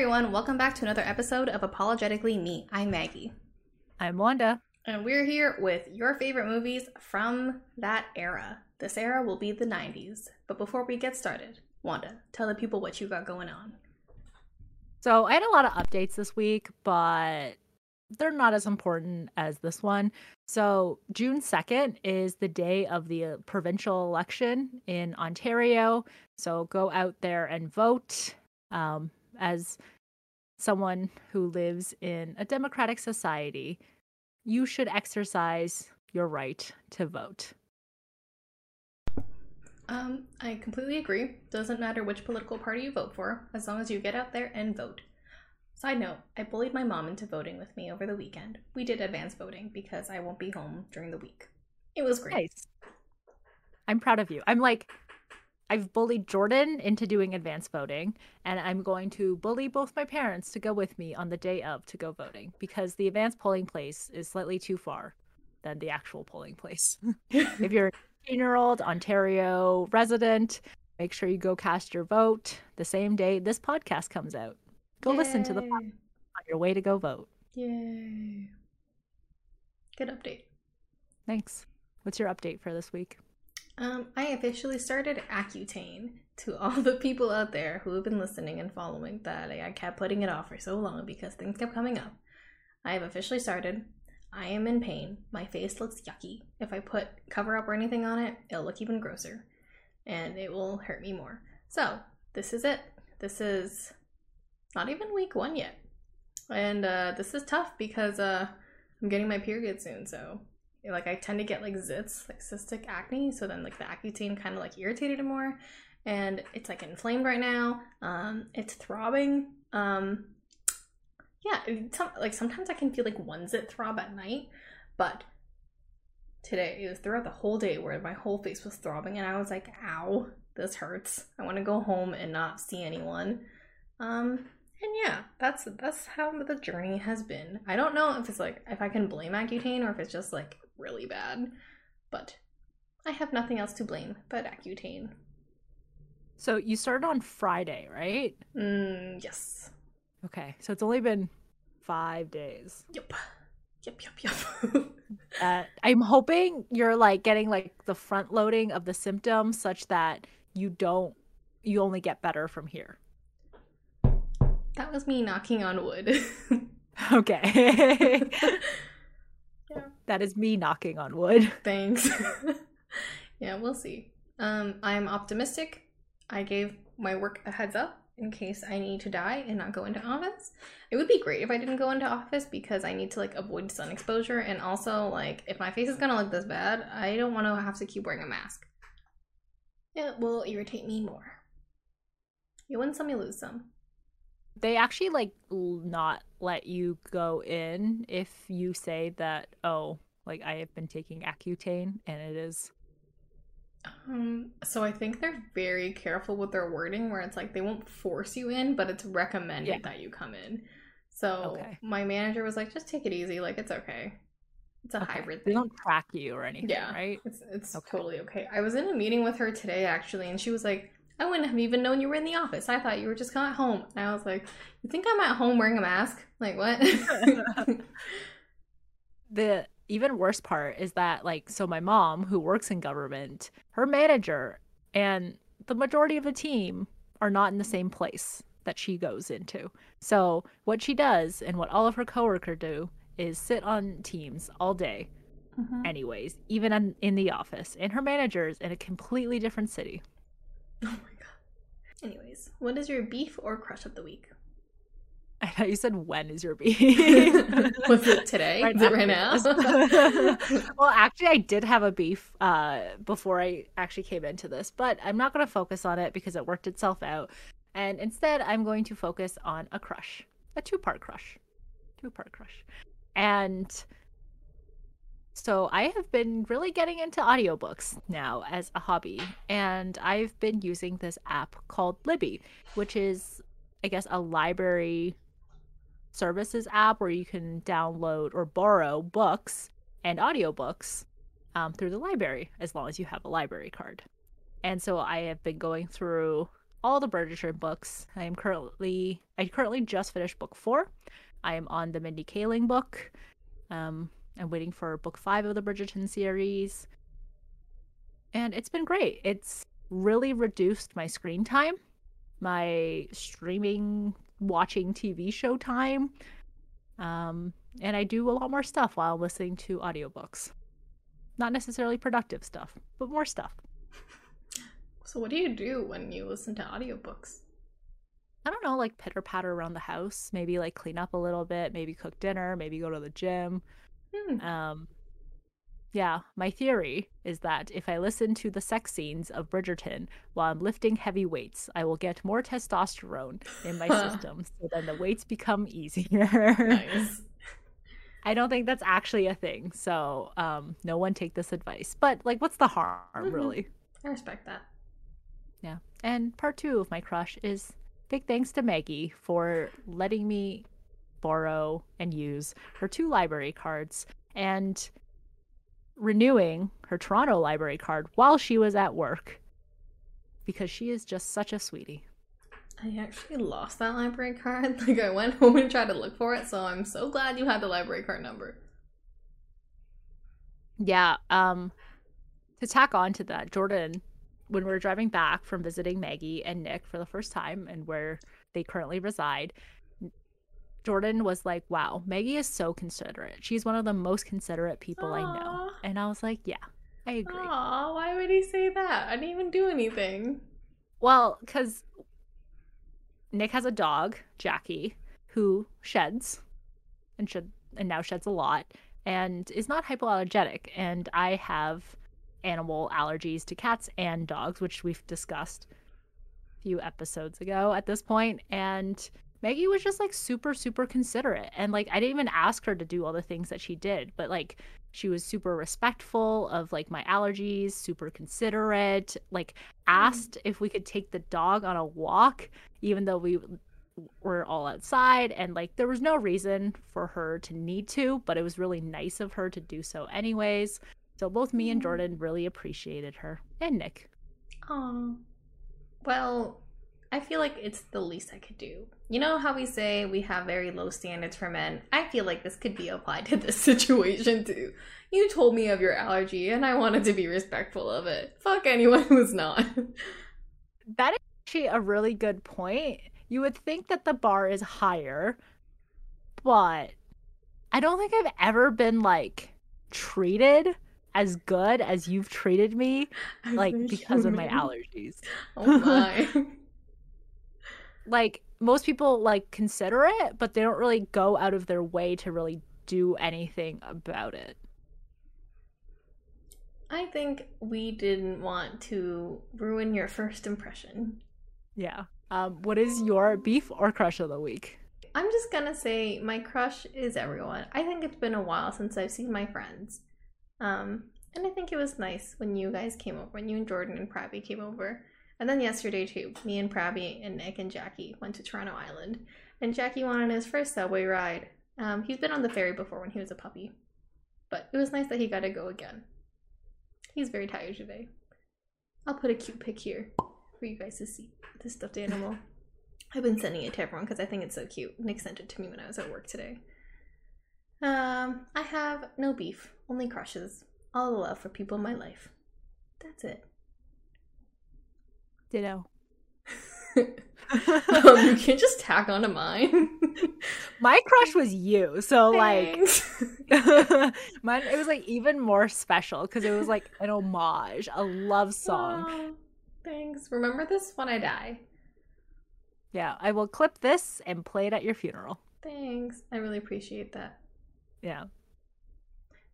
everyone, welcome back to another episode of Apologetically Me. I'm Maggie. I'm Wanda. And we're here with your favorite movies from that era. This era will be the 90s. But before we get started, Wanda, tell the people what you got going on. So I had a lot of updates this week, but they're not as important as this one. So June 2nd is the day of the uh, provincial election in Ontario. So go out there and vote. Um, as someone who lives in a democratic society, you should exercise your right to vote. Um, I completely agree. Doesn't matter which political party you vote for, as long as you get out there and vote. Side note, I bullied my mom into voting with me over the weekend. We did advance voting because I won't be home during the week. It was great. Nice. I'm proud of you. I'm like, I've bullied Jordan into doing advance voting, and I'm going to bully both my parents to go with me on the day of to go voting because the advance polling place is slightly too far than the actual polling place. if you're 18 year old Ontario resident, make sure you go cast your vote the same day this podcast comes out. Go Yay. listen to the podcast on your way to go vote. Yay. Good update. Thanks. What's your update for this week? Um, I officially started Accutane to all the people out there who have been listening and following that I kept putting it off for so long because things kept coming up. I have officially started. I am in pain. My face looks yucky. If I put cover up or anything on it, it'll look even grosser and it will hurt me more. So, this is it. This is not even week one yet. And uh, this is tough because uh, I'm getting my period soon. So, like, I tend to get like zits, like cystic acne. So then, like, the Accutane kind of like irritated it more. And it's like inflamed right now. Um, it's throbbing. Um, yeah, some, like sometimes I can feel like one zit throb at night, but today it was throughout the whole day where my whole face was throbbing, and I was like, "Ow, this hurts. I want to go home and not see anyone." Um, and yeah, that's that's how the journey has been. I don't know if it's like if I can blame Accutane or if it's just like really bad, but I have nothing else to blame but Accutane. So you started on Friday, right? Mm, yes. Okay, so it's only been five days. Yep. Yep, yep, yep. uh, I'm hoping you're like getting like the front loading of the symptoms such that you don't, you only get better from here. That was me knocking on wood. okay. yeah. That is me knocking on wood. Thanks. yeah, we'll see. Um, I'm optimistic. I gave my work a heads up in case I need to die and not go into office. It would be great if I didn't go into office because I need to like avoid sun exposure and also like if my face is gonna look this bad, I don't want to have to keep wearing a mask. It will irritate me more. You win some, you lose some. They actually like not let you go in if you say that oh like I have been taking Accutane and it is um, so I think they're very careful with their wording where it's like they won't force you in, but it's recommended yeah. that you come in. So okay. my manager was like, just take it easy, like it's okay. It's a okay. hybrid thing. They don't track you or anything, yeah, right? It's it's okay. totally okay. I was in a meeting with her today actually, and she was like, I wouldn't have even known you were in the office. I thought you were just at home. And I was like, You think I'm at home wearing a mask? Like what? the even worse part is that like so my mom who works in government her manager and the majority of the team are not in the same place that she goes into so what she does and what all of her coworkers do is sit on teams all day mm-hmm. anyways even in, in the office and her manager's in a completely different city oh anyways what is your beef or crush of the week I thought you said when is your beef? Was it today? Right is it right now? well, actually, I did have a beef uh, before I actually came into this, but I'm not going to focus on it because it worked itself out. And instead, I'm going to focus on a crush, a two part crush. Two part crush. And so I have been really getting into audiobooks now as a hobby. And I've been using this app called Libby, which is, I guess, a library services app where you can download or borrow books and audiobooks um, through the library as long as you have a library card. And so I have been going through all the Bridgerton books. I am currently I currently just finished book four. I am on the Mindy Kaling book. Um, I'm waiting for book five of the Bridgerton series, and it's been great. It's really reduced my screen time, my streaming, watching TV show time. Um, and I do a lot more stuff while listening to audiobooks. Not necessarily productive stuff, but more stuff. So, what do you do when you listen to audiobooks? I don't know, like pitter patter around the house, maybe like clean up a little bit, maybe cook dinner, maybe go to the gym. Hmm. Um, yeah, my theory is that if I listen to the sex scenes of Bridgerton while I'm lifting heavy weights, I will get more testosterone in my system, so then the weights become easier. Nice. I don't think that's actually a thing, so um, no one take this advice. But like, what's the harm, Mhm. really? I respect that. Yeah. And part two of my crush is big thanks to Maggie for letting me borrow and use her two library cards and renewing her Toronto library card while she was at work because she is just such a sweetie. I actually lost that library card. Like, I went home and tried to look for it, so I'm so glad you had the library card number. Yeah, um to tack on to that, Jordan, when we're driving back from visiting Maggie and Nick for the first time and where they currently reside, Jordan was like, Wow, Maggie is so considerate. She's one of the most considerate people I know. And I was like, Yeah, I agree. Aw, why would he say that? I didn't even do anything. Well, because Nick has a dog, Jackie, who sheds and shed and now sheds a lot and is not hypoallergenic. And I have animal allergies to cats and dogs, which we've discussed a few episodes ago at this point. And Maggie was just like super, super considerate. And like I didn't even ask her to do all the things that she did, but like she was super respectful of like my allergies, super considerate, like asked if we could take the dog on a walk, even though we were all outside and like there was no reason for her to need to, but it was really nice of her to do so anyways. So both me and Mm. Jordan really appreciated her and Nick. Aw. Well, I feel like it's the least I could do. You know how we say we have very low standards for men? I feel like this could be applied to this situation too. You told me of your allergy and I wanted to be respectful of it. Fuck anyone who's not. That is actually a really good point. You would think that the bar is higher, but I don't think I've ever been like treated as good as you've treated me, like because of my allergies. Oh my. Like most people like consider it, but they don't really go out of their way to really do anything about it. I think we didn't want to ruin your first impression. Yeah. Um, what is your beef or crush of the week? I'm just gonna say my crush is everyone. I think it's been a while since I've seen my friends. Um, and I think it was nice when you guys came over, when you and Jordan and Prabby came over. And then yesterday too, me and Prabby and Nick and Jackie went to Toronto Island. And Jackie went on his first subway ride. Um, he's been on the ferry before when he was a puppy. But it was nice that he got to go again. He's very tired today. I'll put a cute pic here for you guys to see this stuffed animal. I've been sending it to everyone because I think it's so cute. Nick sent it to me when I was at work today. Um, I have no beef, only crushes. All the love for people in my life. That's it. Ditto. um, you can't just tack onto mine. My crush was you, so like mine it was like even more special because it was like an homage, a love song. Aw, thanks. Remember this when I die. Yeah, I will clip this and play it at your funeral. Thanks. I really appreciate that. Yeah.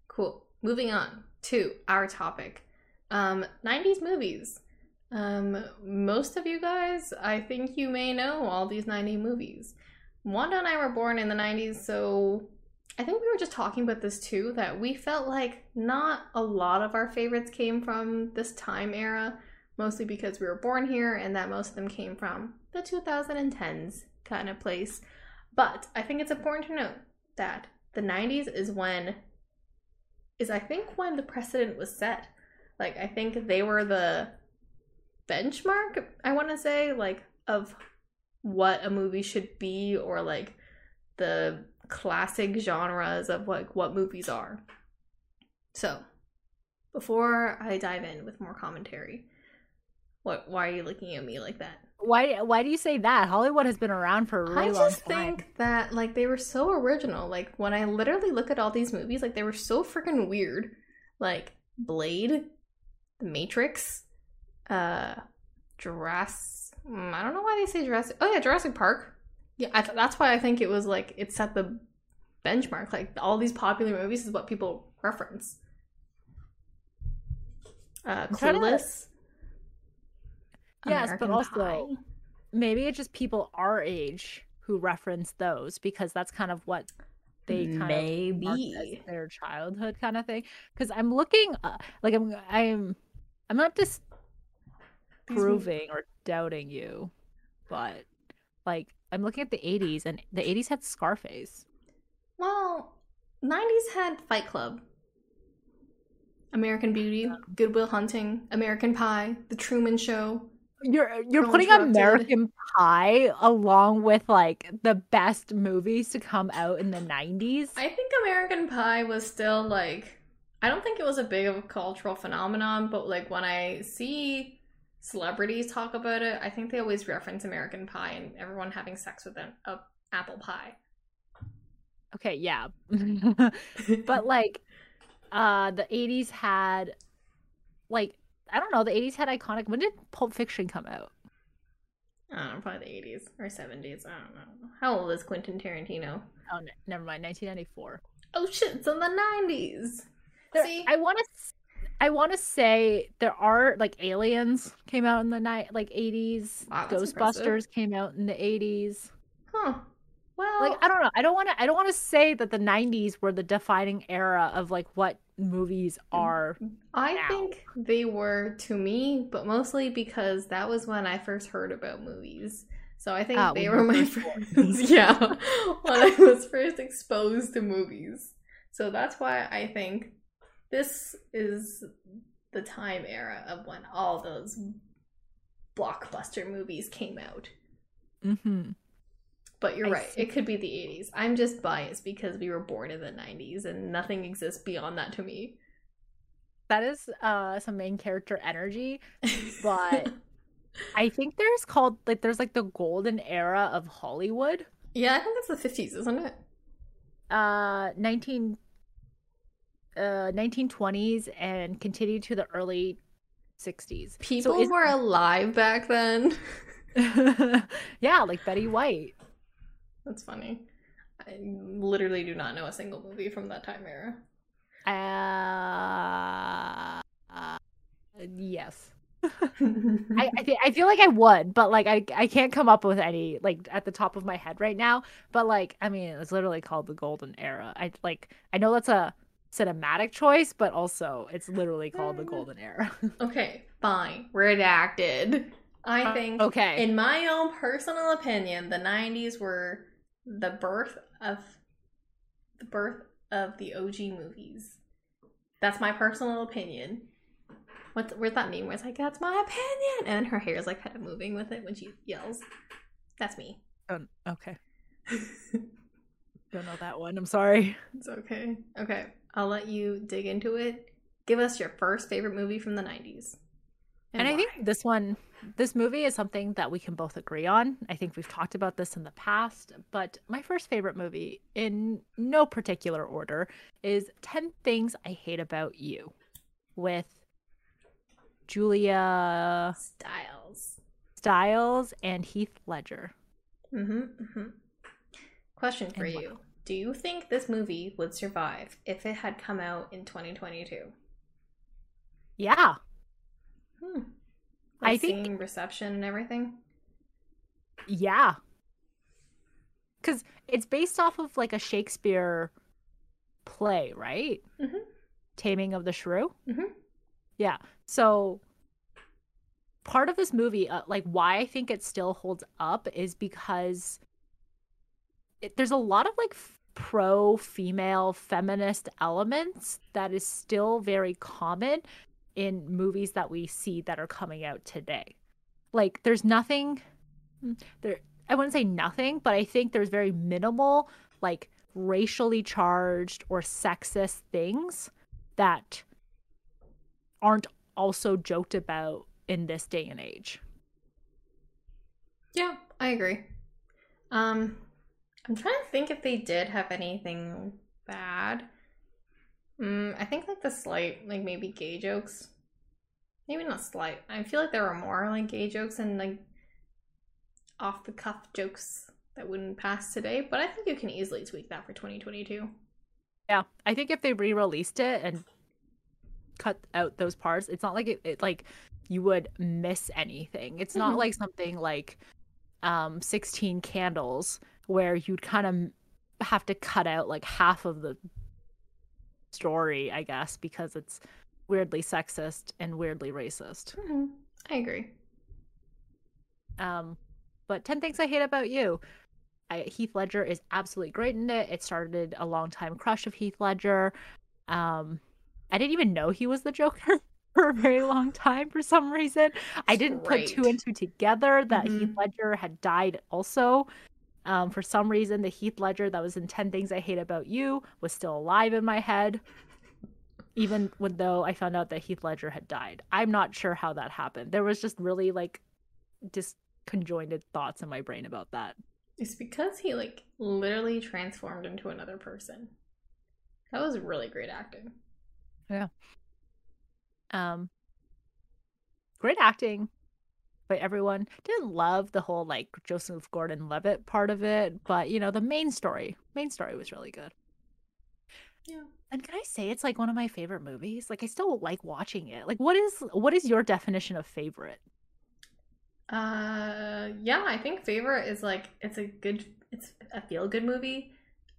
Cool. Moving on to our topic. Um 90s movies. Um most of you guys, I think you may know all these 90s movies. Wanda and I were born in the 90s, so I think we were just talking about this too that we felt like not a lot of our favorites came from this time era, mostly because we were born here and that most of them came from the 2010s kind of place. But I think it's important to note that the 90s is when is I think when the precedent was set. Like I think they were the benchmark, I want to say, like of what a movie should be or like the classic genres of like what movies are. So, before I dive in with more commentary, what why are you looking at me like that? Why why do you say that? Hollywood has been around for a really I just think that like they were so original. Like when I literally look at all these movies, like they were so freaking weird. Like Blade, The Matrix, uh, Jurassic. mm, I don't know why they say Jurassic. Oh yeah, Jurassic Park. Yeah, I th- that's why I think it was like it set the benchmark. Like all these popular movies is what people reference. Uh, to- Clueless. Yes, but also- Pie. Maybe it's just people our age who reference those because that's kind of what they kind of maybe. their childhood kind of thing. Because I'm looking, uh, like I'm, I'm, I'm not These disproving or doubting you, but like I'm looking at the '80s, and the '80s had Scarface. Well, 90s had Fight Club, American Beauty, Good Will Hunting, American Pie, The Truman Show. You're you're Girl putting American Pie along with like the best movies to come out in the '90s. I think American Pie was still like, I don't think it was a big of a cultural phenomenon, but like when I see celebrities talk about it, I think they always reference American Pie and everyone having sex with an a apple pie. Okay, yeah. but like uh the 80s had like I don't know, the 80s had iconic when did Pulp Fiction come out? I don't know, probably the 80s or 70s. I don't know. How old is Quentin Tarantino? Oh, ne- never mind, 1994. Oh shit, it's in the 90s. There, See? I want to I want to say there are like Aliens came out in the night like 80s. Wow, Ghostbusters impressive. came out in the 80s. Huh. Well, Like I don't know. I don't want to I don't want to say that the 90s were the defining era of like what movies are. I now. think they were to me, but mostly because that was when I first heard about movies. So I think Ah, they were my were first first, yeah, when I was first exposed to movies. So that's why I think this is the time era of when all those blockbuster movies came out. Mhm. But you're I right. see. It could be the 80s. I'm just biased because we were born in the 90s and nothing exists beyond that to me. That is uh some main character energy. But- I think there's called like there's like the golden era of Hollywood. yeah, I think that's the 50s, isn't it? Uh 19 uh 1920s and continued to the early 60s. People is- were alive back then. yeah, like Betty White. That's funny. I literally do not know a single movie from that time era. Uh, uh yes. I I, thi- I feel like I would, but like I I can't come up with any like at the top of my head right now. But like I mean, it's literally called the golden era. I like I know that's a cinematic choice, but also it's literally called the Mm. golden era. okay, fine. Redacted. I Uh, think, okay. in my own personal opinion, the 90s were the birth of the birth of the OG movies. That's my personal opinion. What's where's that meme where it's like, that's my opinion? And her hair is like kind of moving with it when she yells. That's me. Oh, okay, don't know that one. I'm sorry. It's okay. Okay, I'll let you dig into it. Give us your first favorite movie from the 90s. And, I think this one, this movie is something that we can both agree on. I think we've talked about this in the past, but my first favorite movie, in no particular order, is 10 Things I Hate About You with Julia Styles. Stiles and Heath Ledger. Mm-hmm, mm-hmm. Question for And you. Do you think this movie would survive if it had come out in 2022? Yeah. Hmm. I think- reception and everything? Yeah. Because it's based off of like a Shakespeare play, right? Mhm. Taming of the Shrew. Mhm. Yeah. So part of this movie, uh, like why I think it still holds up, is because it, there's a lot of like pro female feminist elements that is still very common in movies that we see that are coming out today. Like there's nothing mm, there I wouldn't say nothing, but I think there's very minimal like racially charged or sexist things that aren't also joked about in this day and age. Yeah, I agree. Um I'm trying to think if they did have anything bad. Mm, I think like the slight, like maybe gay jokes. Maybe not slight. I feel like there were more like gay jokes and like off the cuff jokes that wouldn't pass today, but I think you can easily tweak that for 2022. Yeah, I think if they re-released it and cut out those parts, it's not like it, it like you would miss anything. It's not Mhm. like something like um 16 candles where you'd kind of have to cut out like half of the story, I guess, because it's weirdly sexist and weirdly racist. Mhm. I agree. Um, but 10 Things I Hate About You. I, Heath Ledger is absolutely great in it. It started a long time crush of Heath Ledger. Um, I didn't even know he was the Joker for a very long time for some reason. I didn't put two and two together that Heath Mhm. Ledger had died also. Um, for some reason, the Heath Ledger that was in 10 Things I Hate About You was still alive in my head, even when though I found out that Heath Ledger had died. I'm not sure how that happened. There was just really like disconjointed thoughts in my brain about that. It's because he like literally transformed into another person. That was really great acting. Yeah. Um, great acting by everyone. Didn't love the whole like Joseph Gordon-Levitt part of it, but you know the main story, main story was really good. Yeah. And can I say it's like one of my favorite movies? Like I still like watching it. Like what is what is your definition of favorite? Uh yeah, I think favorite is like it's a good it's a feel good movie.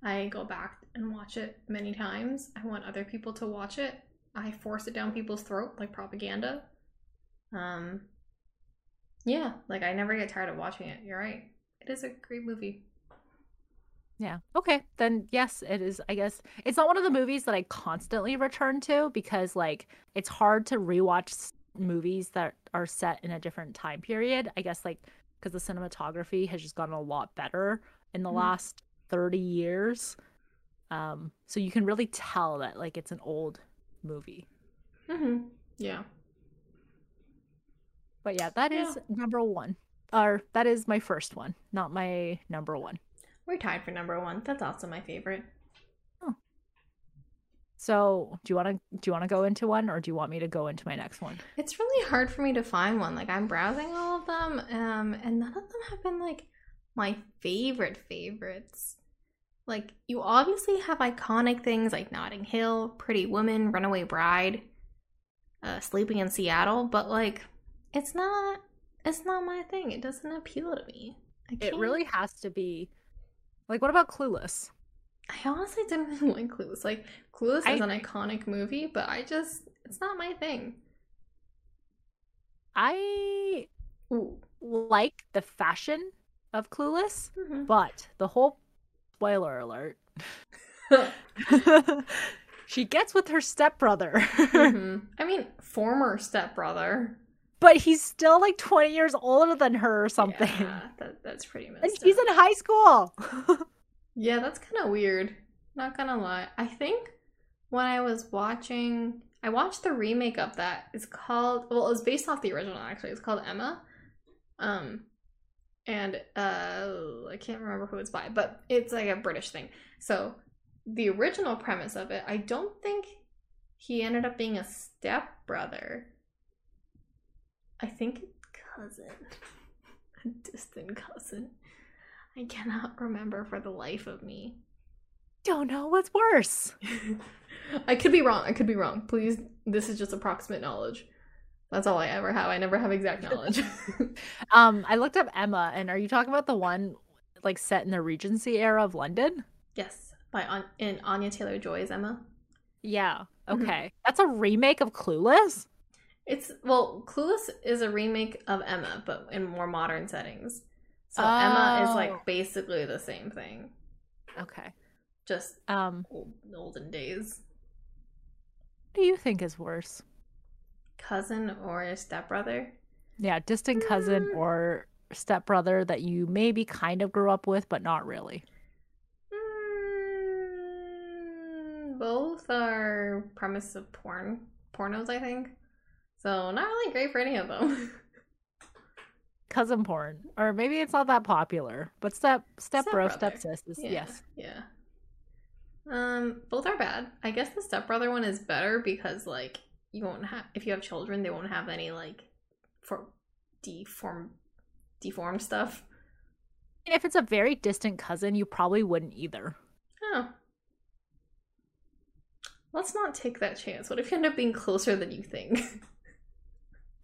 I go back and watch it many times. I want other people to watch it. I force it down people's throat like propaganda. Um yeah, like I never get tired of watching it. You're right. It is a great movie. Yeah. Okay. Then yes, it is. I guess it's not one of the movies that I constantly return to because like it's hard to rewatch movies that are set in a different time period. I guess like because the cinematography has just gotten a lot better in the Mhm. last 30 years. Um so you can really tell that like it's an old movie. Mhm. Yeah. But yeah, that is number 1. Or that is my first one, not my number 1. We're tied for number 1. That's also my favorite. So, do you want to do you want to go into one or do you want me to go into my next one? It's really hard for me to find one. Like I'm browsing all of them, um, and none of them have been like my favorite favorites. Like you obviously have iconic things like Notting Hill, Pretty Woman, Runaway Bride, uh, Sleeping in Seattle, but like it's not it's not my thing. It doesn't appeal to me. It really has to be like what about Clueless? I honestly didn't even like Clueless. Like Clueless is an iconic movie, but I just it's not my thing. I Ooh. like the fashion of Clueless, Mhm. but the whole spoiler alert. she gets with her stepbrother. Mhm. I mean, former stepbrother. But he's still like 20 years older than her or something. Yeah, that, that's pretty messed And up. she's in high school. Yeah, that's kind of weird. Not gonna lie. I think when I was watching, I watched the remake of that. It's called. Well, it was based off the original. Actually, it's called Emma. Um, and uh, I can't remember who it's by, but it's like a British thing. So the original premise of it, I don't think he ended up being a stepbrother. I think cousin, a distant cousin. I cannot remember for the life of me. Don't know what's worse. I could be wrong. I could be wrong. Please, this is just approximate knowledge. That's all I ever have. I never have exact knowledge. Um, I looked up Emma, and are you talking about the one like set in the Regency era of London? yes, by An- in Anya Taylor Joy's Emma. Yeah. Mhm. Okay. That's a remake of Clueless? It's well, Clueless is a remake of Emma, but in more modern settings. So Emma is Oh. like basically the same thing, Okay. just Um, old olden days. what do you think is worse? cousin or a stepbrother. Yeah, distant cousin Mm. or stepbrother that you maybe kind of grew up with, but not really. Mm, both are premise of porn pornos, I think. So not really great for any of them. Cousin porn, or maybe it's not that popular, but step step bro, Stepbrother. step sis is Yeah, yes. Yeah. Um, both are bad. I guess the stepbrother one is better because like you won't have if you have children, they won't have any like for deform deformed stuff. And if it's a very distant cousin, you probably wouldn't either. Oh. Let's not take that chance. What if you end up being closer than you think?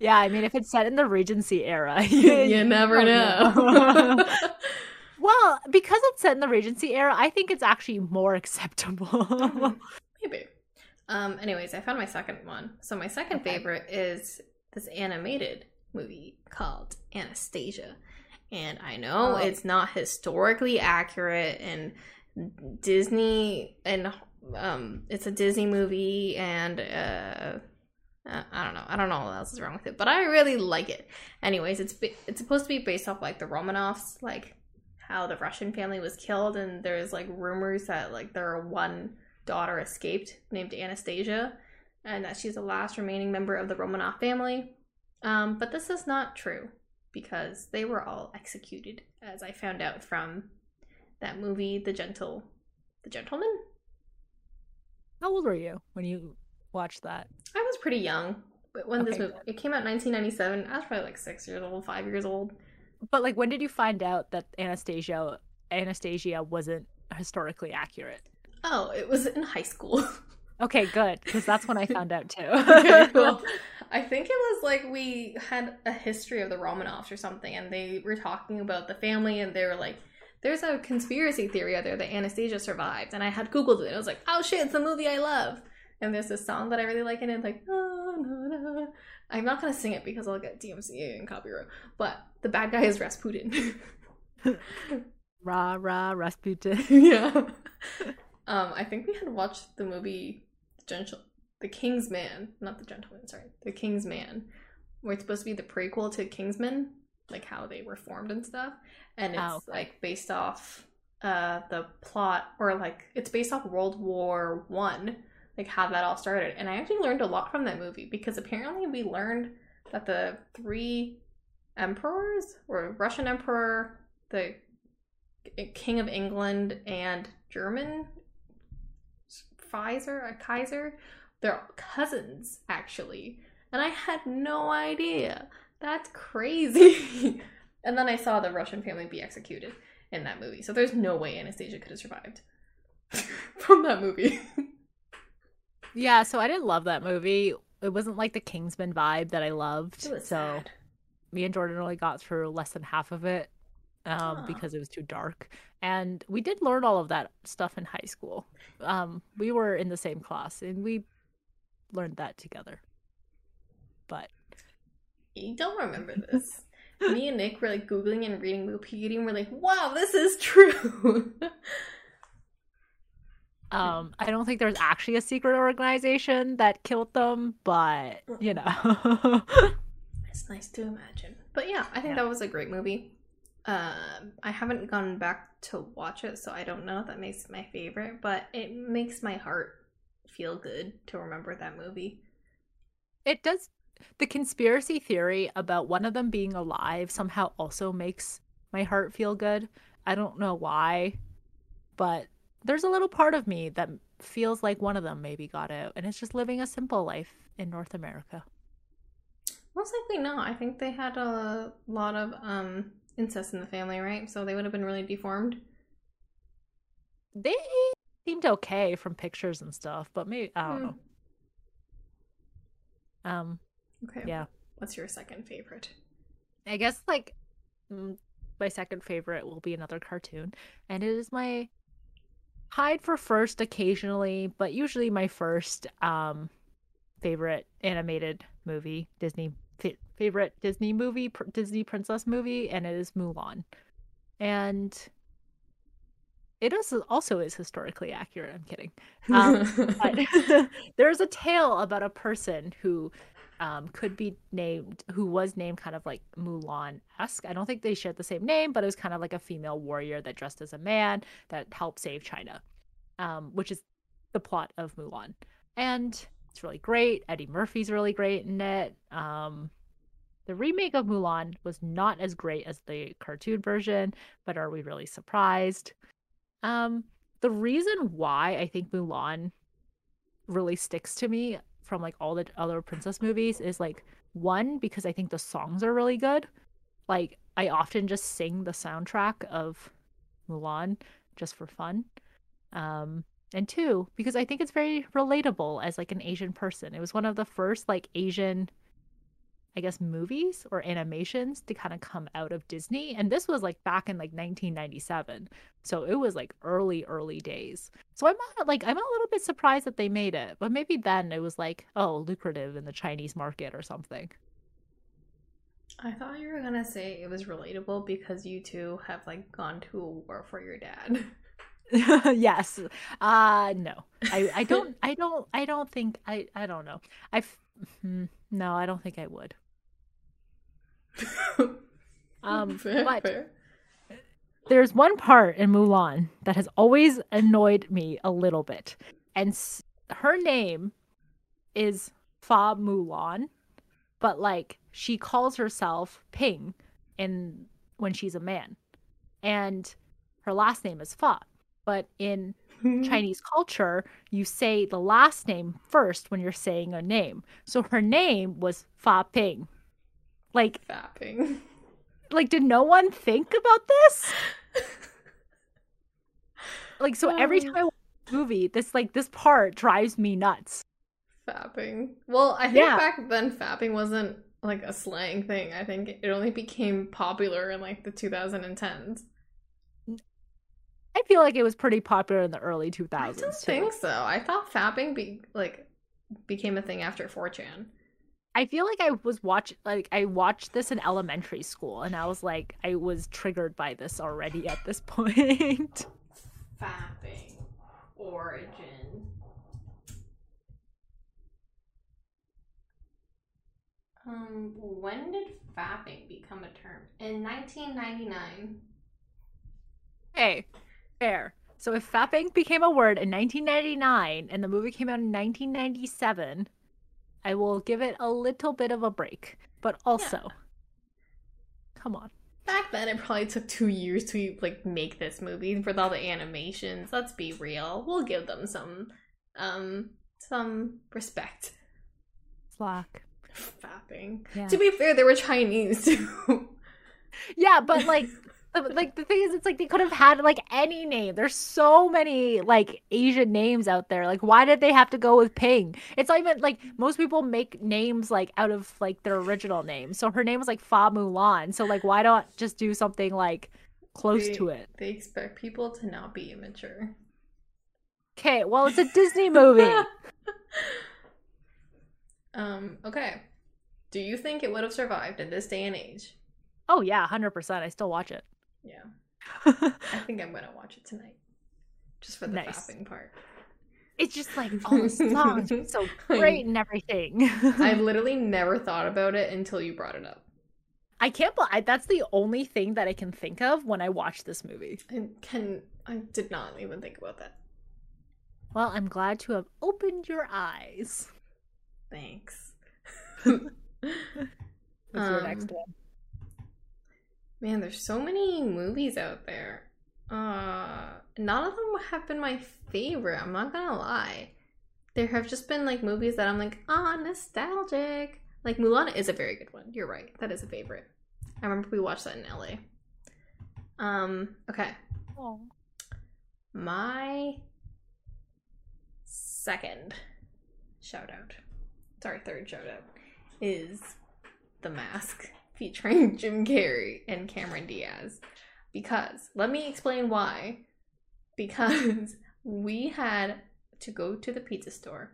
Yeah, I mean, if it's set in the Regency era, you never don't know. well, because it's set in the Regency era, I think it's actually more acceptable. Maybe. Um, anyways, I found my second one. So my second Okay. favorite is this animated movie called Anastasia. And I know Oh. it's not historically accurate and Disney and um it's a Disney movie and uh uh, I don't know. I don't know what else is wrong with it, but I really like it. Anyways, it's it's supposed to be based off like the Romanovs, like how the Russian family was killed, and there's like rumors that like their one daughter escaped named Anastasia, and that she's the last remaining member of the Romanov family. Um, but this is not true because they were all executed, as I found out from that movie, The Gentle, The Gentleman. How old were you when you watched that? I was pretty young, when this movie it came out in 1997, I was probably like six years old, five years old. But like, when did you find out that Anastasia Anastasia wasn't historically accurate? Oh, it was in high school. Okay, good, because that's when I found out too. okay, cool. I think it was like we had a history of the Romanovs or something, and they were talking about the family, and they were like, "There's a conspiracy theory out there that Anastasia survived," and I had googled it. And I was like, "Oh shit, it's a movie I love." And there's this song that I really like, and it's like, "Oh no no." I'm not gonna sing it because I'll get DMCA and copyright. But the bad guy is Rasputin. Rah rah Rasputin. yeah. Um, I think we had watched the movie The Gentle The King's Man, not The Gentleman, sorry. The King's Man, where it's supposed to be the prequel to Kingsman, like how they were formed and stuff. And it's Oh, okay. like based off uh the plot or like it's based off World War One, like how that all started. And I actually learned a lot from that movie because apparently we learned that the three emperors or Russian emperor, the King of England and German Pfizer, a Kaiser, they're cousins actually. And I had no idea. That's crazy. and then I saw the Russian family be executed in that movie. So there's no way Anastasia could have survived from that movie. yeah, so I didn't love that movie. It wasn't like the Kingsman vibe that I loved. So sad. me and Jordan only got through less than half of it um, because it was too dark. And we did learn all of that stuff in high school. Um, we were in the same class and we learned that together. But You don't remember this. Me and Nick were like Googling and reading Wikipedia and we're like, wow, this is true. um, I don't think there's actually a secret organization that killed them, but you know. It's nice to imagine. But yeah, I think Yeah. that was a great movie. Um, I haven't gone back to watch it, so I don't know if that makes it my favorite, but it makes my heart feel good to remember that movie. It does. The conspiracy theory about one of them being alive somehow also makes my heart feel good. I don't know why, but there's a little part of me that feels like one of them maybe got out and it's just living a simple life in North America. Most likely not. I think they had a lot of um incest in the family, right? So they would have been really deformed. They seemed okay from pictures and stuff, but maybe I don't Hmm. know. Um, Okay. yeah. What's your second favorite? I guess like my second favorite will be another cartoon, and it is my hide for first occasionally, but usually my first um favorite animated movie, Disney fa- favorite Disney movie, pr- Disney princess movie, and it is Mulan, and it is also is historically accurate. I'm kidding. Um, but there's a tale about a person who um, could be named, who was named kind of like Mulan esque. I don't think they shared the same name, but it was kind of like a female warrior that dressed as a man that helped save China, um, which is the plot of Mulan. And it's really great. Eddie Murphy's really great in it. Um, the remake of Mulan was not as great as the cartoon version, but are we really surprised? Um, the reason why I think Mulan really sticks to me from like all the other princess movies is like one because I think the songs are really good. Like I often just sing the soundtrack of Mulan just for fun. Um and two because I think it's very relatable as like an Asian person. It was one of the first like Asian I guess movies or animations to kind of come out of Disney and this was like back in like 1997. So it was like early early days. So I'm not like I'm a little bit surprised that they made it, but maybe then it was like oh lucrative in the Chinese market or something. I thought you were going to say it was relatable because you two have like gone to a war for your dad. yes. Uh no. I I don't I don't I don't think I I don't know. I hmm, no, I don't think I would. um, fair, but fair. there's one part in Mulan that has always annoyed me a little bit, and s- her name is Fa Mulan, but like she calls herself Ping in when she's a man, and her last name is Fa. But in Chinese culture, you say the last name first when you're saying a name. So her name was Fa Ping. Like fapping. Like, did no one think about this? like, so every um. time I watch a movie, this like this part drives me nuts. Fapping. Well, I think yeah. back then fapping wasn't like a slang thing. I think it only became popular in like the 2010s. I feel like it was pretty popular in the early 2000s. I don't too. think so. I thought fapping be like became a thing after 4chan. I feel like I was watch like I watched this in elementary school and I was like I was triggered by this already at this point. Fapping origin. Um, when did fapping become a term? In 1999. Hey, fair. So if fapping became a word in 1999 and the movie came out in 1997, I will give it a little bit of a break. But also, yeah. come on. Back then, it probably took two years to like make this movie with all the animations. Let's be real. We'll give them some, um, some respect. Slack. Fapping. Yeah. To be fair, they were Chinese too. yeah, but like like the thing is it's like they could have had like any name. There's so many like asian names out there. Like why did they have to go with ping? It's not even like most people make names like out of like their original name. So her name was like fa mulan. So like why don't just do something like close they, to it? they expect people to not be immature. Okay well it's a disney movie. Um okay. Do you think it would have survived in this day and age? Oh yeah, hundred percent. I still watch it. Yeah. I think I'm gonna watch it tonight. Just for the nice. fapping part. It's just like all the songs are so great and everything. I literally never thought about it until you brought it up. I can't believe that's the only thing that I can think of when I watch this movie. I can I did not even think about that. Well, I'm glad to have opened your eyes. Thanks. What's um, your next one? Man, there's so many movies out there. Uh, none of them have been my favorite. I'm not gonna lie. There have just been like movies that I'm like, ah, oh, nostalgic. Like Mulan is a very good one. You're right. That is a favorite. I remember we watched that in LA. Um, okay. My second shout out, sorry, third shout out is The Mask featuring Jim Carrey and Cameron Diaz. Because, let me explain why. Because we had to go to the pizza store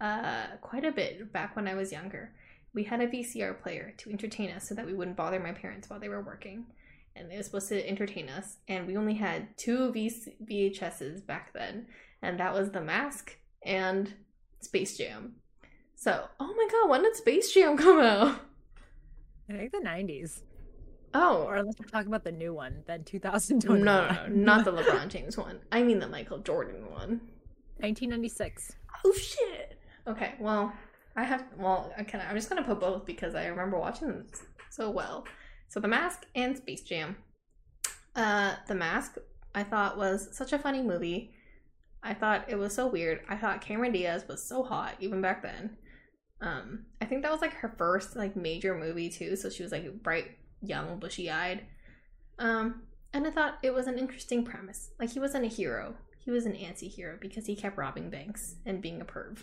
uh, quite a bit back when I was younger. We had a VCR player to entertain us so that we wouldn't bother my parents while they were working. And it was supposed to entertain us. And we only had two VHSs back then. And that was The Mask and Space Jam. So, oh my god, when did Space Jam come out? I think the 90s. Oh, Or unless we're talking about the new one, then 2020. no, no, no, not the LeBron James one. I mean the Michael Jordan one. 1996. Oh shit. Okay, well, I have. Well, I can. I'm just gonna put both because I remember watching them so well. So, The Mask and Space Jam. Uh, The Mask, I thought was such a funny movie. I thought it was so weird. I thought Cameron Diaz was so hot even back then. Um, I think that was like her first like major movie too. So she was like bright, young, bushy-eyed. Um, and I thought it was an interesting premise. Like he wasn't a hero. He was an anti-hero because he kept robbing banks and being a perv.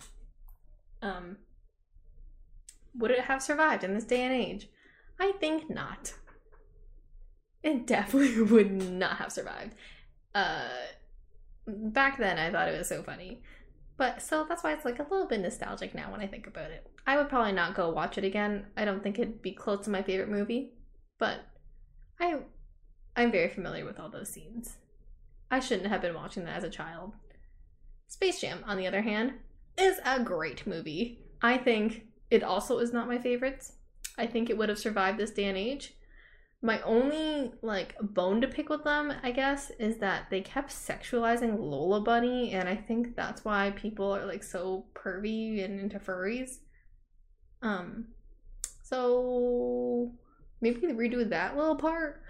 Um, would it have survived in this day and age? I think not. It definitely would not have survived. Uh, back then, I thought it was so funny. But so that's why it's like a little bit nostalgic now when I think about it. I would probably not go watch it again. I don't think it'd be close to my favorite movie, but I I'm very familiar with all those scenes. I shouldn't have been watching that as a child. Space Jam, on the other hand, is a great movie. I think it also is not my favorite. I think it would have survived this day and age. My only like bone to pick with them, I guess, is that they kept sexualizing Lola Bunny, and I think that's why people are like so pervy and into furries. Um, so maybe redo that little part.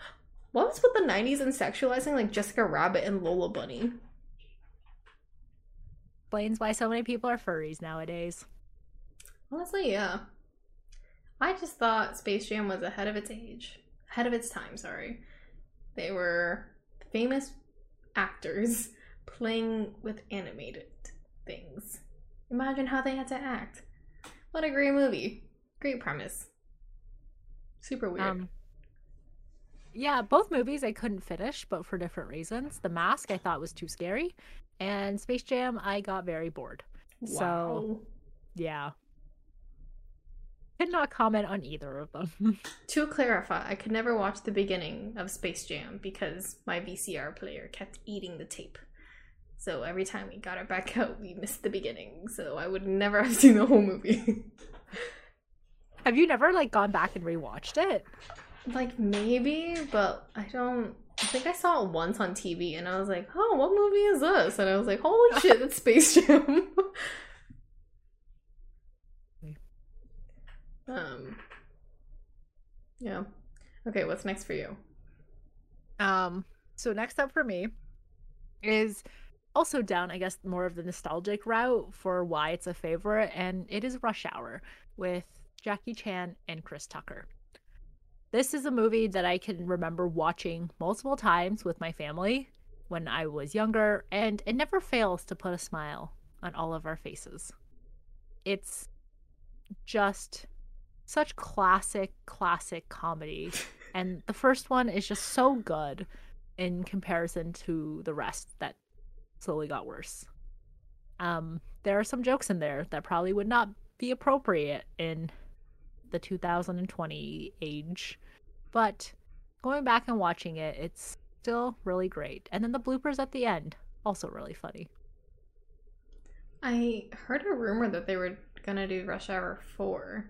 What was with the '90s and sexualizing like Jessica Rabbit and Lola Bunny? Explains why so many people are furries nowadays. Honestly, yeah. I just thought Space Jam was ahead of its age. Ahead of its time, sorry. They were famous actors playing with animated things. Imagine how they had to act. What a great movie. Great premise. Super weird. Um, yeah, both movies I couldn't finish, but for different reasons. The Mask I thought was too scary, and Space Jam I got very bored. Wow. So yeah, could not comment on either of them. To clarify, I could never watch the beginning of Space Jam because my VCR player kept eating the tape. So every time we got it back out, we missed the beginning. So I would never have seen the whole movie. Have you never like gone back and rewatched it? like maybe, but I don't. I think I saw it once on TV, and I was like, "Oh, what movie is this?" And I was like, "Holy shit, it's Space Jam!" Um. Yeah. Okay, what's next for you? Um, so next up for me is also down, I guess, more of the nostalgic route for why it's a favorite, and it is Rush Hour with Jackie Chan and Chris Tucker. This is a movie that I can remember watching multiple times with my family when I was younger, and it never fails to put a smile on all of our faces. It's just such classic, classic comedy. and the first one is just so good in comparison to the rest that slowly got worse. Um, there are some jokes in there that probably would not be appropriate in the 2020 age. But going back and watching it, it's still really great. And then the bloopers at the end, also really funny. I heard a rumor that they were gonna do Rush Hour 4.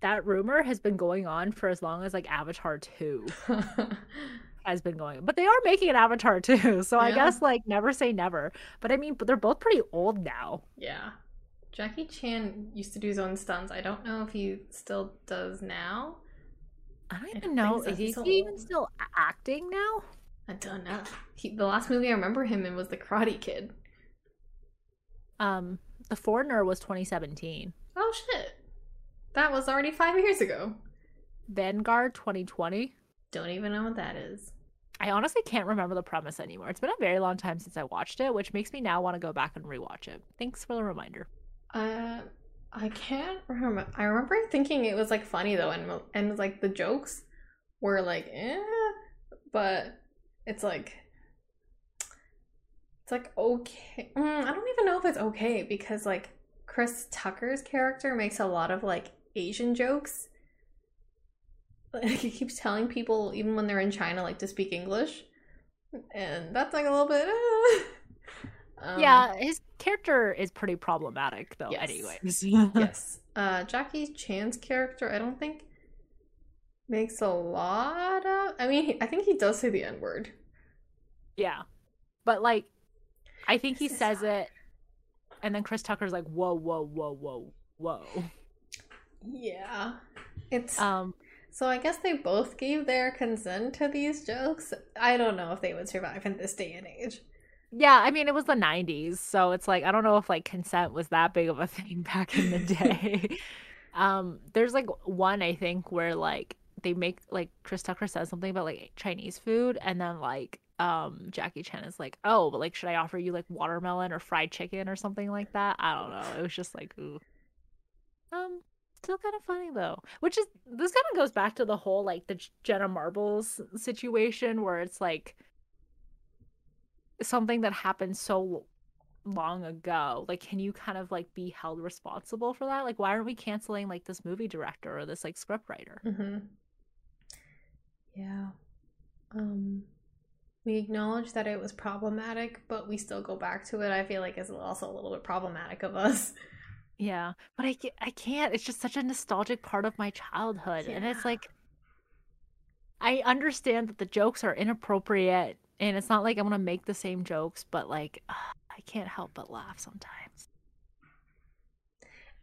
That rumor has been going on for as long as like Avatar 2 has been going. But they are making an Avatar 2, so I guess like never say never. But I mean, but they're both pretty old now. yeah. Jackie Chan used to do his own stunts. I don't know if he still does now. I don't even don't know. so. Is he so even still acting now? I don't know. He, the last movie I remember him in was The Karate Kid. Um, The Foreigner was 2017. Oh shit. That was already five years ago. Vanguard 2020. Don't even know what that is. I honestly can't remember the premise anymore. It's been a very long time since I watched it, which makes me now want to go back and rewatch it. Thanks for the reminder. Uh, I can't remember. I remember thinking it was like funny though, and and like the jokes were like, eh, but it's like it's like okay. Mm, I don't even know if it's okay because like Chris Tucker's character makes a lot of like Asian jokes. Like he keeps telling people even when they're in China like to speak English, and that's like a little bit. eh. Um, yeah, his character is pretty problematic though. Yes. Anyways, yes. Uh, Jackie Chan's character, I don't think makes a lot of. I mean, I think he does say the N word. yeah, but like, I think he This is says hard. it, and then Chris Tucker's like, "Whoa, whoa, whoa, whoa, whoa." Yeah. It's Um, so I guess they both gave their consent to these jokes. I don't know if they would survive in this day and age. yeah, I mean, it was the '90s, so it's like I don't know if like consent was that big of a thing back in the day. um, there's like one I think where like they make like Chris Tucker says something about like Chinese food, and then like um Jackie Chan is like, "Oh, but like should I offer you like watermelon or fried chicken or something like that?" I don't know. It was just like, ooh. Um, still kind of funny though. Which is this kind of goes back to the whole like the Jenna Marbles situation where it's like something that happened so long ago. Like, can you kind of like be held responsible for that? Like, why aren't we canceling like this movie director or this like script writer? Mm-hmm. Yeah. Um, we acknowledge that it was problematic, but we still go back to it. I feel like it's also a little bit problematic of us. Yeah, but I ca- I can't. It's just such a nostalgic part of my childhood, and it's like I understand that the jokes are inappropriate, and it's not like I'm gonna make the same jokes, but like I can't help but laugh sometimes.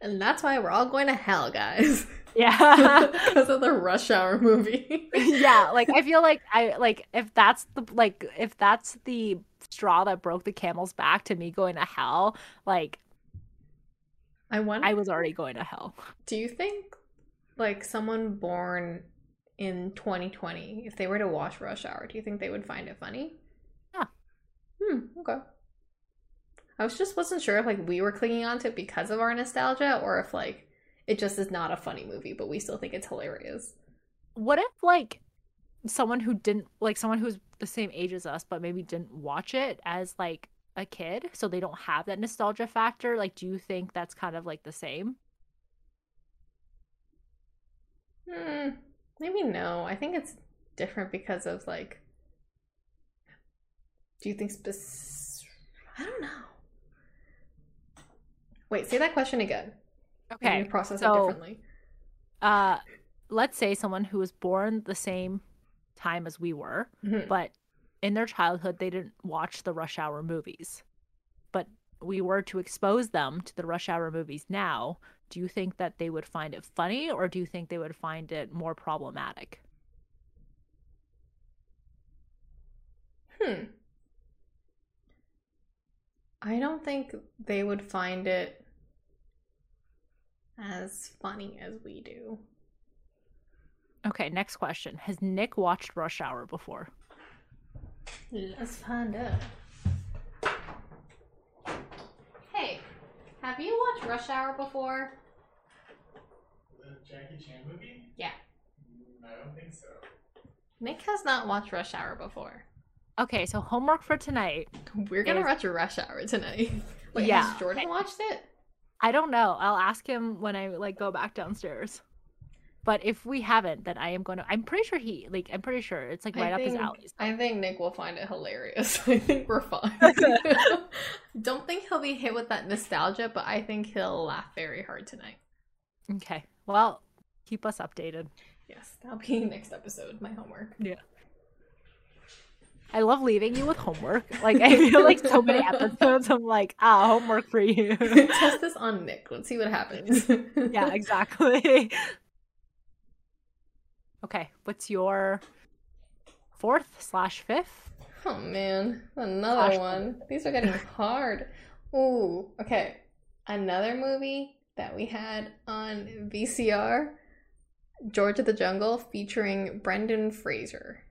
And that's why we're all going to hell, guys. Yeah. because of the Rush Hour movie. yeah, like I feel like I like if that's the like if that's the straw that broke the camel's back to me going to hell, like I wonder. I was already going to hell. Do you think, like, someone born in 2020, if they were to watch Rush Hour, do you think they would find it funny? Yeah. Hmm. Okay. I was just wasn't sure if like we were clinging onto it because of our nostalgia, or if like it just is not a funny movie, but we still think it's hilarious. What if like someone who didn't like someone who's the same age as us but maybe didn't watch it as like a kid so they don't have that nostalgia factor like do you think that's kind of like the same Hmm. Maybe no. I think it's different because of like. Do you think spec? I don't know. Wait, say that question again. Okay process so- it differently. uh let's say someone who was born the same time as we were Mhm. but in their childhood they didn't watch the rush hour movies but we were to expose them to the rush hour movies now do you think that they would find it funny or do you think they would find it more problematic Hmm. I don't think they would find it as funny as we do. okay next question has nick watched rush hour before Let's find out. Hey, have you watched Rush Hour before? The Jackie Chan movie? Yeah. Mm, I don't think so. Nick has not watched Rush Hour before. okay so homework for tonight We're gonna Is- watch Rush Hour tonight. Wait, Yeah. has Jordan watched it? i don't know i'll ask him when i like go back downstairs but if we haven't then i am going to i'm pretty sure he like i'm pretty sure it's like right I up his alley I think Nick will find it hilarious. I think we're fine. Don't think he'll be hit with that nostalgia, but I think he'll laugh very hard tonight. okay well keep us updated Yes, that'll be next episode, my homework. Yeah. I love leaving you with homework. Like I feel like so many episodes I'm like, ah, homework for you. Test this on Nick. Let's see what happens. yeah, exactly. Okay, what's your fourth slash fifth? Oh man, another Flash one. These are getting hard. Ooh, okay. Another movie that we had on VCR George of the Jungle featuring Brendan Fraser.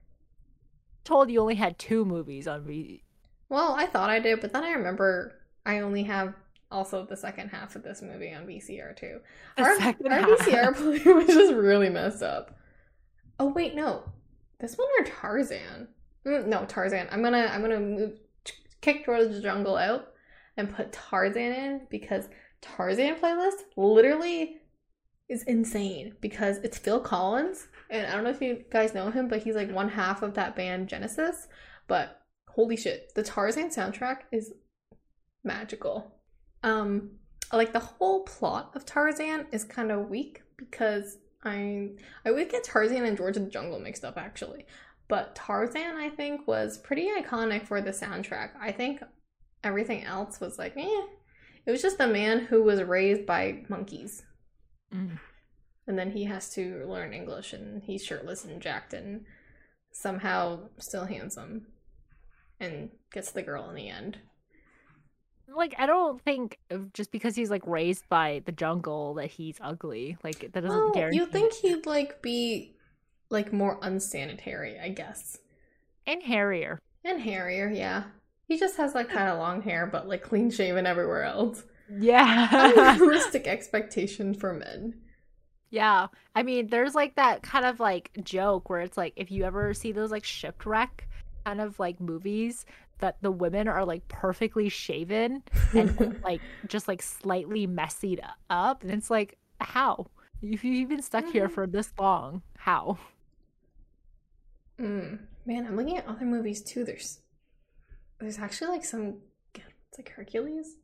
Told you only had two movies on V. Well, I thought I did, but then I remember I only have also the second half of this movie on VCR too. The our our. VCR player was just really messed up. Oh wait, no, this one or Tarzan? Mm, no, Tarzan. I'm gonna I'm gonna move kick George the Jungle out and put Tarzan in because Tarzan playlist literally is insane because it's Phil Collins and I don't know if you guys know him, but he's like one half of that band Genesis. But holy shit, the Tarzan soundtrack is magical. Um, like the whole plot of Tarzan is kind of weak because I I always get Tarzan and George of the Jungle mixed up actually. But Tarzan, I think, was pretty iconic for the soundtrack. I think everything else was like, eh. It was just a man who was raised by monkeys. Mm. And then he has to learn English and he's shirtless and jacked and somehow still handsome and gets the girl in the end. Like I don't think just because he's like raised by the jungle that he's ugly. Like that doesn't Well, guarantee. you think he'd like be like more unsanitary, I guess. and hairier. And hairier, yeah. He just has like kind of long hair, but like clean shaven everywhere else. Yeah. Unrealistic expectation for men. Yeah. I mean, there's like that kind of like joke where it's like if you ever see those like shipwreck kind of like movies that the women are like perfectly shaven and like just like slightly messied up and it's like how? If you've been stuck here Mhm. for this long, how? Mm. Man, I'm looking at other movies too. There's there's actually like some good it's like Hercules.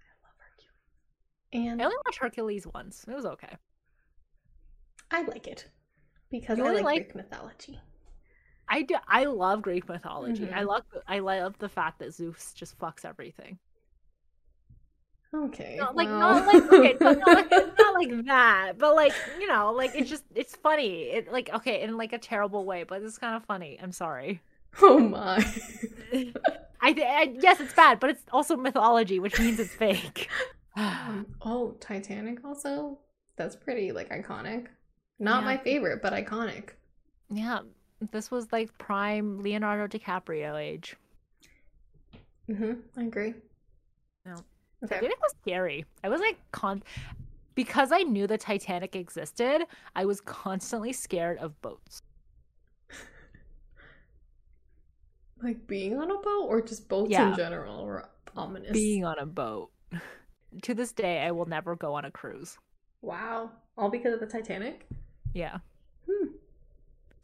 I love Hercules. And I only watched Hercules once. It was okay. I like it because You I like, like- Greek mythology. I do I love Greek mythology. I Mhm. love I love the fact that Zeus just fucks everything. Okay. No, like well. not like okay, not, not, like, not like that, but like you know, like it's just it's funny. It like okay in like a terrible way, but it's kind of funny. I'm sorry. oh my. I, I yes, it's bad, but it's also mythology, which means it's fake. Um, oh, Titanic also. That's pretty like iconic. Not Yeah. my favorite, but iconic. yeah, this was like prime Leonardo DiCaprio age. Mm-hmm. I agree. No. Okay. Titanic was scary. I was like con because I knew the Titanic existed. I was constantly scared of boats. Like being on a boat or just boats Yeah. in general were ominous. Being on a boat. to this day, I will never go on a cruise. Wow. All because of the Titanic? Yeah.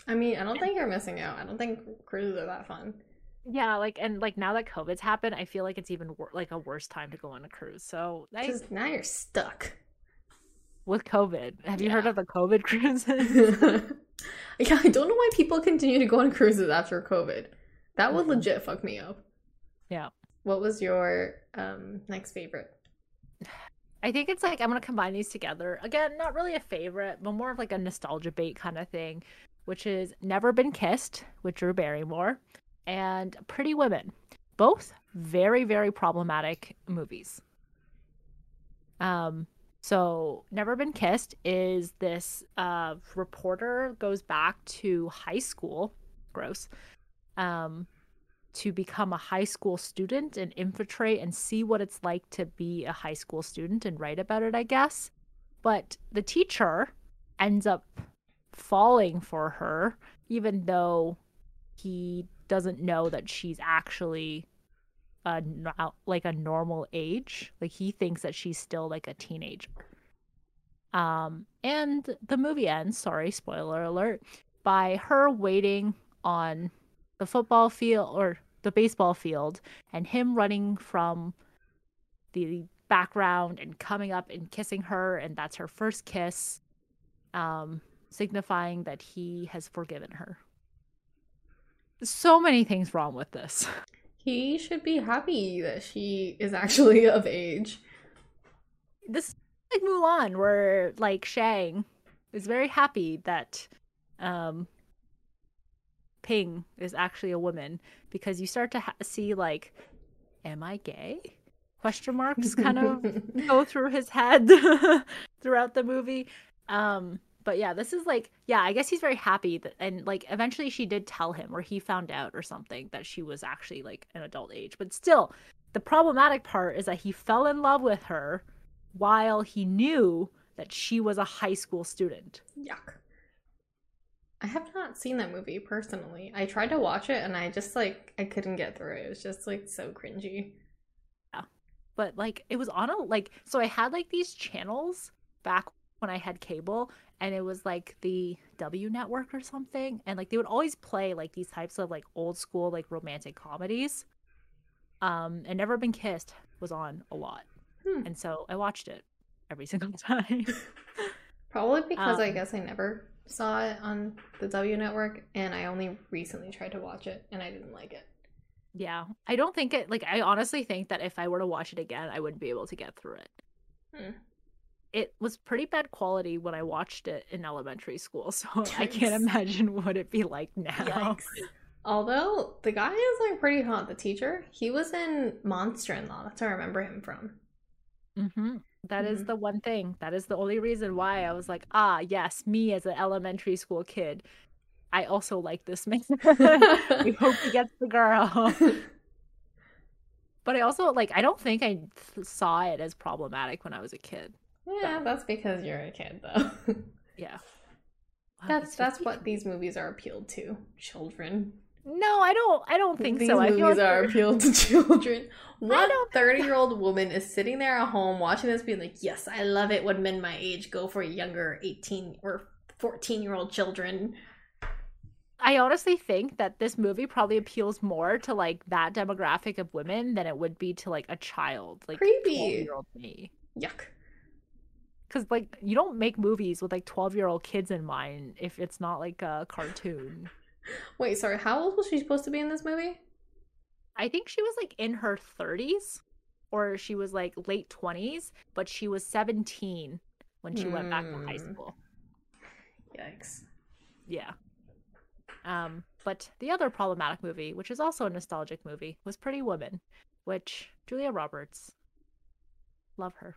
I mean, I don't think you're missing out. I don't think cruises are that fun. Yeah, like and like now that COVID's happened, I feel like it's even wor- like a worse time to go on a cruise. So I, now you're stuck. with COVID, have you heard of the COVID cruises? yeah, I don't know why people continue to go on cruises after COVID. That would Mhm. legit fuck me up. Yeah. What was your um next favorite? I think it's like I'm gonna combine these together. Again, not really a favorite, but more of like a nostalgia bait kind of thing, which is Never Been Kissed with Drew Barrymore and Pretty Women. Both very, very problematic movies. Um, so Never Been Kissed is this uh reporter goes back to high school, gross, um, to become a high school student and infiltrate and see what it's like to be a high school student and write about it, I guess. But the teacher ends up falling for her, even though he doesn't know that she's actually a like a normal age. Like he thinks that she's still like a teenager. Um, and the movie ends. Sorry, spoiler alert. By her waiting on the football field or the baseball field and him running from the background and coming up and kissing her and that's her first kiss um signifying that he has forgiven her so many things wrong with this He should be happy that she is actually of age. this is like Mulan where like Shang is very happy that um Ping is actually a woman because you start to ha- see like am I gay? question marks kind of go through his head throughout the movie. Um, but yeah, this is like, yeah, I guess he's very happy that, and like, eventually she did tell him, or he found out, or something, that she was actually like an adult age. But still, the problematic part is that he fell in love with her while he knew that she was a high school student. Yuck. I have not seen that movie personally. I tried to watch it and I just like I couldn't get through it. It was just like so cringy. Yeah. But like it was on a like so I had like these channels back when I had cable and it was like the W network or something and like they would always play like these types of like old school like romantic comedies. Um and Never Been Kissed was on a lot. Hmm. And so I watched it every single time. Probably because I Um, guess I never saw it on the W network and I only recently tried to watch it and I didn't like it. yeah. I don't think it like I honestly think that if I were to watch it again, I wouldn't be able to get through it. Hmm. It was pretty bad quality when I watched it in elementary school, so I can't imagine what it'd be like now. Although the guy is like pretty hot, the teacher. He was in Monster in Law. That's where I remember him from. hmm That is Mhm. the one thing. That is the only reason why I was like, ah, yes, me as an elementary school kid. I also like this man. we hope he gets the girl. But I also like I don't think I th- saw it as problematic when I was a kid. Yeah, that's because you're a kid though. Yeah. Wow, that's that's 50. what these movies are appealed to. Children. No, I don't I don't think These so. I movies feel like are appealed to children. What don't- 30 year old woman is sitting there at home watching this being like, yes, I love it when men my age go for younger 18 or 14 year old children. I honestly think that this movie probably appeals more to like that demographic of women than it would be to like a child, like Creepy. year old me. Yuck. Because like you don't make movies with like twelve year old kids in mind if it's not like a cartoon. Wait, sorry, how old was she supposed to be in this movie? I think she was like in her thirties, or she was like late twenties, but she was seventeen when she went back to high Hmm. school. Yikes. Yeah. Um, but the other problematic movie, which is also a nostalgic movie, was Pretty Woman, which Julia Roberts, love her,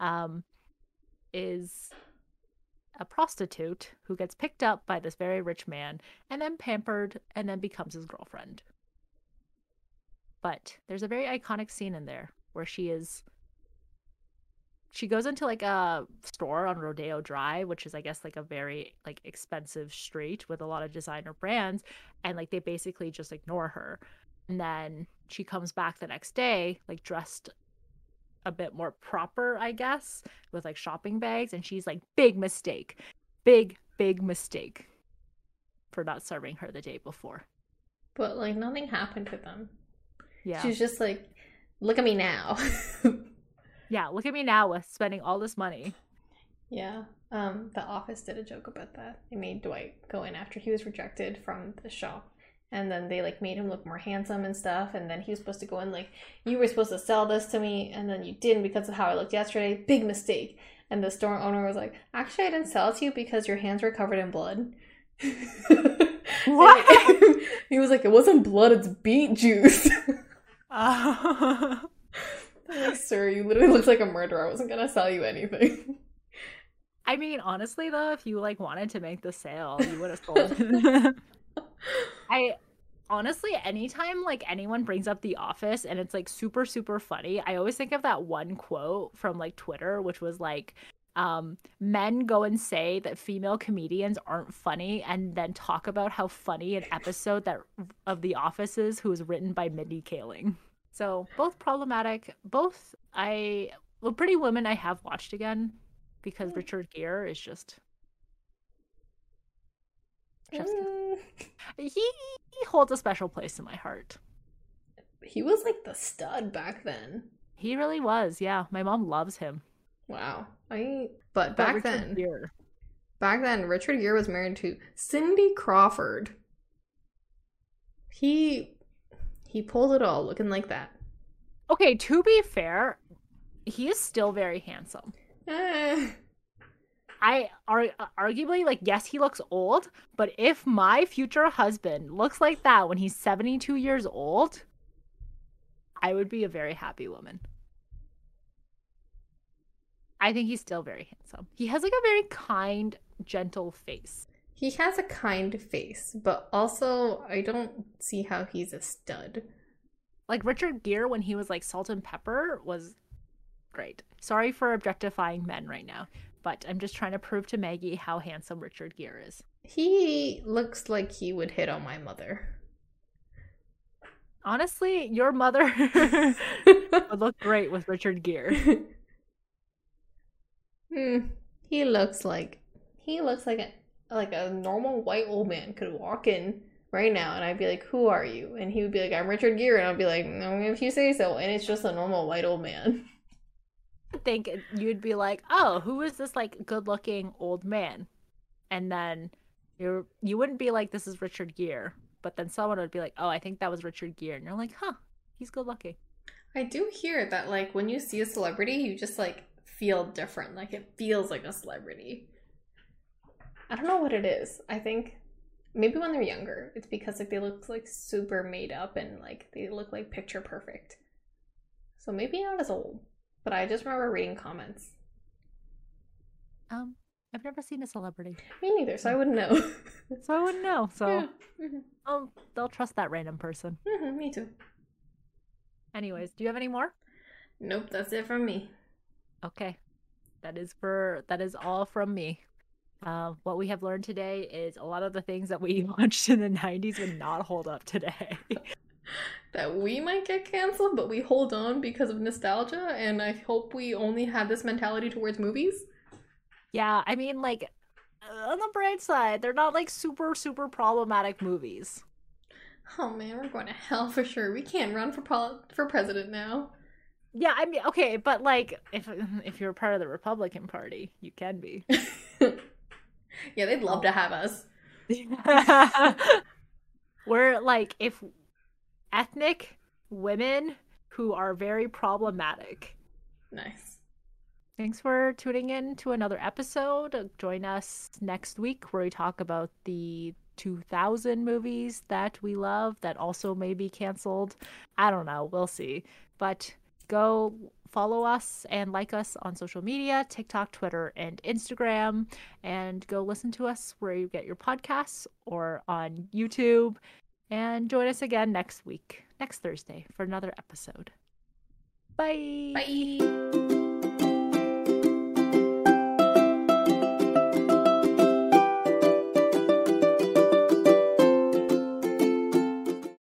um, is a prostitute who gets picked up by this very rich man and then pampered and then becomes his girlfriend. But there's a very iconic scene in there where she is she goes into like a store on Rodeo Drive, which is I guess like a very like expensive street with a lot of designer brands and like they basically just ignore her. And then she comes back the next day like dressed a bit more proper, I guess, with like shopping bags and she's like big mistake. Big big mistake for not serving her the day before. But like nothing happened to them. Yeah. She's just like, look at me now. Yeah, look at me now with spending all this money. yeah. Um, The Office did a joke about that. It made Dwight go in after he was rejected from the shop. And then they like made him look more handsome and stuff. And then he was supposed to go in like, you were supposed to sell this to me, and then you didn't because of how I looked yesterday. Big mistake. And the store owner was like, actually, I didn't sell it to you because your hands were covered in blood. What? he was like, it wasn't blood, it's beet juice. Uh, like, sir, you literally look like a murderer. I wasn't gonna sell you anything. I mean, honestly though, if you like wanted to make the sale, you would have sold it. I honestly, anytime like anyone brings up The Office and it's like super, super funny, I always think of that one quote from like Twitter, which was like, um, men go and say that female comedians aren't funny and then talk about how funny an episode that of The Office is who was written by Mindy Kaling. So both problematic, both I well, Pretty Women I have watched again because Mm. Richard Gere is just. Mm, he, he holds a special place in my heart. he was like the stud back then. He really was. Yeah, my mom loves him. Wow. I but But back Richard then, Gere- back then, Richard Gere was married to Cindy Crawford. He he pulled it all, looking like that. Okay, to be fair, he is still very handsome. Eh. I are arguably like yes, he looks old, but if my future husband looks like that when he's 72 years old, I would be a very happy woman. I think he's still very handsome. He has like a very kind, gentle face. He has a kind face, but also I don't see how he's a stud. Like Richard Gere when he was like salt and pepper was great. Sorry for objectifying men right now, but I'm just trying to prove to Maggie how handsome Richard Gere is. He looks like he would hit on my mother. Honestly, your mother would look great with Richard Gere. hmm. He looks like he looks like a like a normal white old man could walk in right now, and I'd be like, "Who are you?" And he would be like, "I'm Richard Gere," and I'd be like, "No, if you say so." And it's just a normal white old man. Think you'd be like, "Oh, who is this like good-looking old man?" And then you you wouldn't be like, "This is Richard Gere," but then someone would be like, "Oh, I think that was Richard Gere," and you're like, "Huh, he's good-looking." I do hear that like when you see a celebrity, you just like feel different. Like it feels like a celebrity. I don't know what it is. I think maybe when they're younger, it's because like they look like super made up and like they look like picture perfect. So maybe not as old, but I just remember reading comments. Um, I've never seen a celebrity, Me neither, so I wouldn't know. so I wouldn't know. So yeah. hmm I'll they'll trust that random person. hmm me too. Anyways, do you have any more? Nope, that's it from me. Okay. That is for that is all from me. Uh, what we have learned today is a lot of the things that we watched in the 90s would not hold up today. That we might get canceled, but we hold on because of nostalgia, and I hope we only have this mentality towards movies. yeah, I mean, like, on the bright side, they're not like super, super problematic movies. Oh man, we're going to hell for sure. We can't run for pol- for president now. Yeah, I mean, okay, but like, if if you're part of the Republican Party, you can be. yeah, they'd love to have us. We're like, if ethnic women who are very problematic Nice. Thanks for tuning in to another episode. Join us next week where we talk about the 2000 movies that we love that also may be canceled. I don't know. We'll see. But go follow us and like us on social media TikTok, Twitter, and Instagram. And go listen to us where you get your podcasts or on YouTube. And join us again next week, next Thursday, for another episode. Bye. Bye.